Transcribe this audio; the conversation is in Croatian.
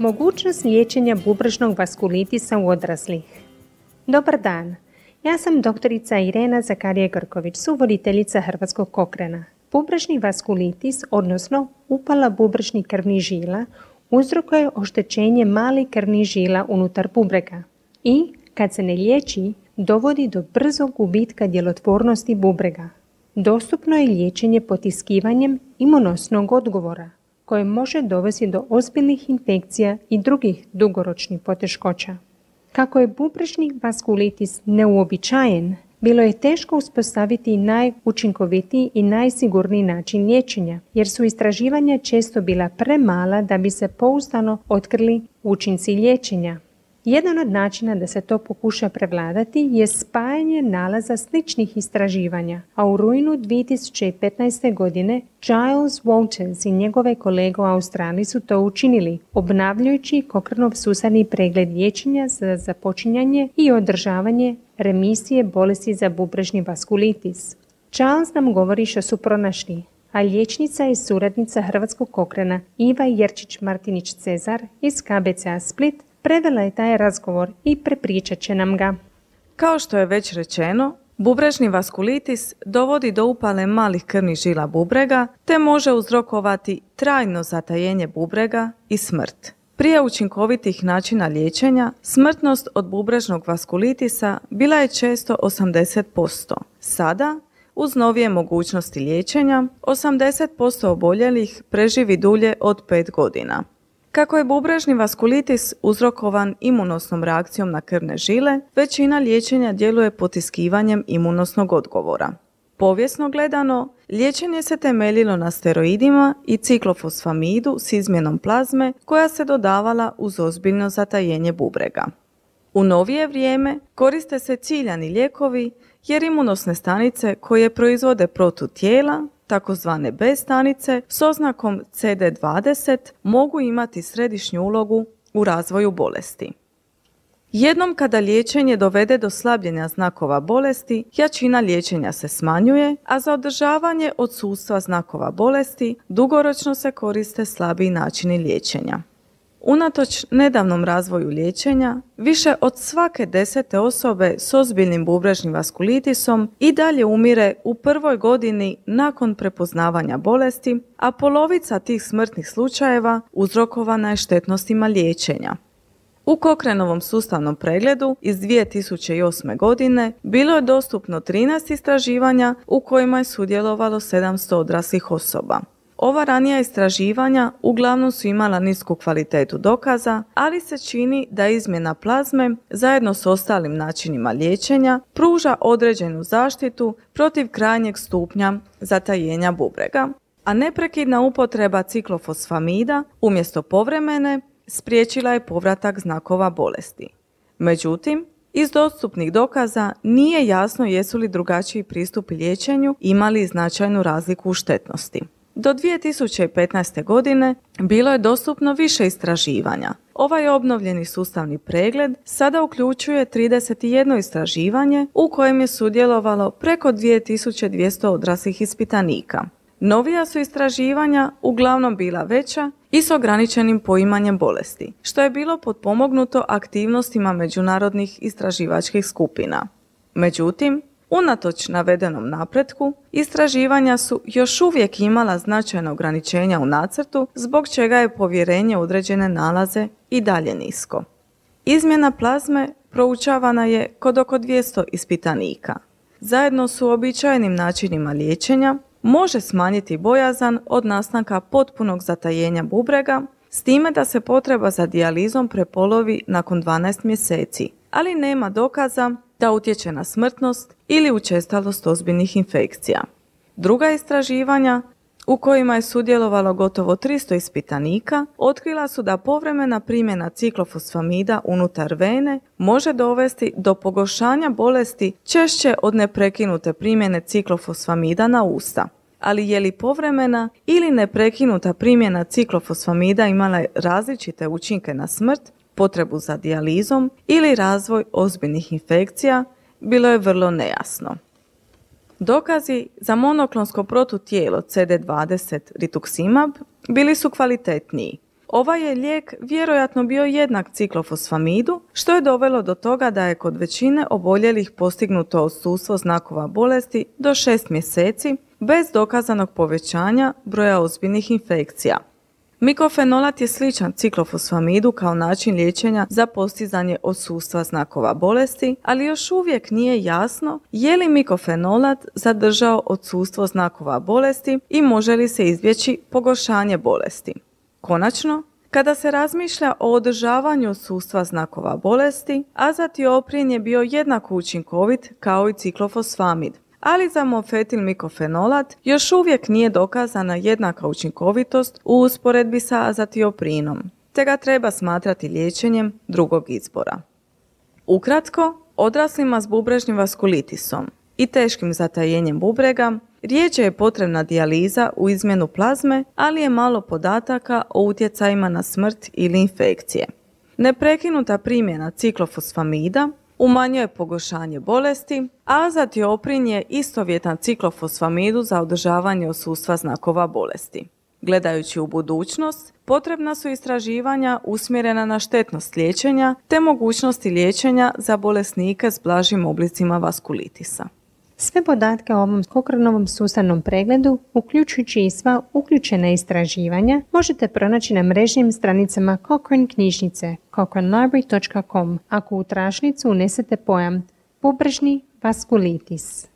Mogućnost liječenja bubrežnog vaskulitisa u odraslih. Dobar dan, ja sam doktorica Irena Zakarije Grković, suvoditeljica Hrvatskog kokrena. Bubrežni vaskulitis, odnosno upala bubrežnih krvnih žila, uzrokuje oštećenje malih krvnih žila unutar bubrega i, kad se ne liječi, dovodi do brzog gubitka djelotvornosti bubrega. Dostupno je liječenje potiskivanjem imunosnog odgovora, koje može dovesti do ozbiljnih infekcija i drugih dugoročnih poteškoća. Kako je bubrežni vaskulitis neuobičajen, bilo je teško uspostaviti najučinkovitiji i najsigurniji način liječenja, jer su istraživanja često bila premala da bi se pouzdano otkrili učinci liječenja. Jedan od načina da se to pokuša prevladati je spajanje nalaza sličnih istraživanja, a u rujnu 2015. godine Giles Walters i njegove kolege u Australiji su to učinili, obnavljajući Kokranov susadni pregled liječenja za započinjanje i održavanje remisije bolesti za bubrežni vaskulitis. Charles nam govori što su pronašli, a liječnica i suradnica Hrvatskog kokrena Iva Jerčić-Martinić-Cezar iz KBCA Split prevela je taj razgovor i prepričat će nam ga. Kao što je već rečeno, Bubrežni vaskulitis dovodi do upale malih krvnih žila bubrega te može uzrokovati trajno zatajenje bubrega i smrt. Prije učinkovitih načina liječenja, smrtnost od bubrežnog vaskulitisa bila je često 80%. Sada, uz novije mogućnosti liječenja, 80% oboljelih preživi dulje od 5 godina. Kako je bubrežni vaskulitis uzrokovan imunosnom reakcijom na krvne žile, većina liječenja djeluje potiskivanjem imunosnog odgovora. Povijesno gledano, liječenje se temeljilo na steroidima i ciklofosfamidu s izmjenom plazme koja se dodavala uz ozbiljno zatajenje bubrega. U novije vrijeme koriste se ciljani lijekovi jer imunosne stanice koje proizvode protutijela takozvane B stanice s oznakom CD20 mogu imati središnju ulogu u razvoju bolesti. Jednom kada liječenje dovede do slabljenja znakova bolesti, jačina liječenja se smanjuje, a za održavanje odsustva znakova bolesti dugoročno se koriste slabiji načini liječenja. Unatoč nedavnom razvoju liječenja, više od svake desete osobe s ozbiljnim bubrežnim vaskulitisom i dalje umire u prvoj godini nakon prepoznavanja bolesti, a polovica tih smrtnih slučajeva uzrokovana je štetnostima liječenja. U Kokrenovom sustavnom pregledu iz 2008. godine bilo je dostupno 13 istraživanja u kojima je sudjelovalo 700 odraslih osoba. Ova ranija istraživanja uglavnom su imala nisku kvalitetu dokaza, ali se čini da izmjena plazme zajedno s ostalim načinima liječenja pruža određenu zaštitu protiv krajnjeg stupnja zatajenja bubrega, a neprekidna upotreba ciklofosfamida umjesto povremene spriječila je povratak znakova bolesti. Međutim, iz dostupnih dokaza nije jasno jesu li drugačiji pristupi liječenju imali značajnu razliku u štetnosti. Do 2015. godine bilo je dostupno više istraživanja. Ovaj obnovljeni sustavni pregled sada uključuje 31 istraživanje u kojem je sudjelovalo preko 2200 odraslih ispitanika. Novija su istraživanja uglavnom bila veća i s ograničenim poimanjem bolesti, što je bilo potpomognuto aktivnostima međunarodnih istraživačkih skupina. Međutim, Unatoč navedenom napretku, istraživanja su još uvijek imala značajna ograničenja u nacrtu, zbog čega je povjerenje određene nalaze i dalje nisko. Izmjena plazme proučavana je kod oko 200 ispitanika. Zajedno su običajnim načinima liječenja može smanjiti bojazan od nastanka potpunog zatajenja bubrega, s time da se potreba za dijalizom prepolovi nakon 12 mjeseci, ali nema dokaza da utječe na smrtnost ili učestalost ozbiljnih infekcija. Druga istraživanja u kojima je sudjelovalo gotovo 300 ispitanika, otkrila su da povremena primjena ciklofosfamida unutar vene može dovesti do pogoršanja bolesti češće od neprekinute primjene ciklofosfamida na usta. Ali je li povremena ili neprekinuta primjena ciklofosfamida imala različite učinke na smrt, potrebu za dijalizom ili razvoj ozbiljnih infekcija bilo je vrlo nejasno. Dokazi za monoklonsko protutijelo CD20 rituximab bili su kvalitetniji. Ovaj je lijek vjerojatno bio jednak ciklofosfamidu, što je dovelo do toga da je kod većine oboljelih postignuto odsustvo znakova bolesti do 6 mjeseci bez dokazanog povećanja broja ozbiljnih infekcija. Mikofenolat je sličan ciklofosfamidu kao način liječenja za postizanje odsustva znakova bolesti, ali još uvijek nije jasno je li mikofenolat zadržao odsustvo znakova bolesti i može li se izbjeći pogoršanje bolesti. Konačno, kada se razmišlja o održavanju odsustva znakova bolesti, azatioprin je bio jednako učinkovit kao i ciklofosfamid, ali za mofetil mikofenolat još uvijek nije dokazana jednaka učinkovitost u usporedbi sa azatioprinom, te ga treba smatrati liječenjem drugog izbora. Ukratko, odraslima s bubrežnim vaskulitisom i teškim zatajenjem bubrega Riječ je potrebna dijaliza u izmjenu plazme, ali je malo podataka o utjecajima na smrt ili infekcije. Neprekinuta primjena ciklofosfamida umanjuje pogoršanje bolesti, a azatioprin je istovjetan ciklofosfamidu za održavanje osustva znakova bolesti. Gledajući u budućnost, potrebna su istraživanja usmjerena na štetnost liječenja te mogućnosti liječenja za bolesnike s blažim oblicima vaskulitisa. Sve podatke o ovom Kokrenovom sustavnom pregledu, uključujući i sva uključena istraživanja, možete pronaći na mrežnim stranicama Cochrane knjižnice cochranelibrary.com ako u trašnicu unesete pojam bubrežni vaskulitis.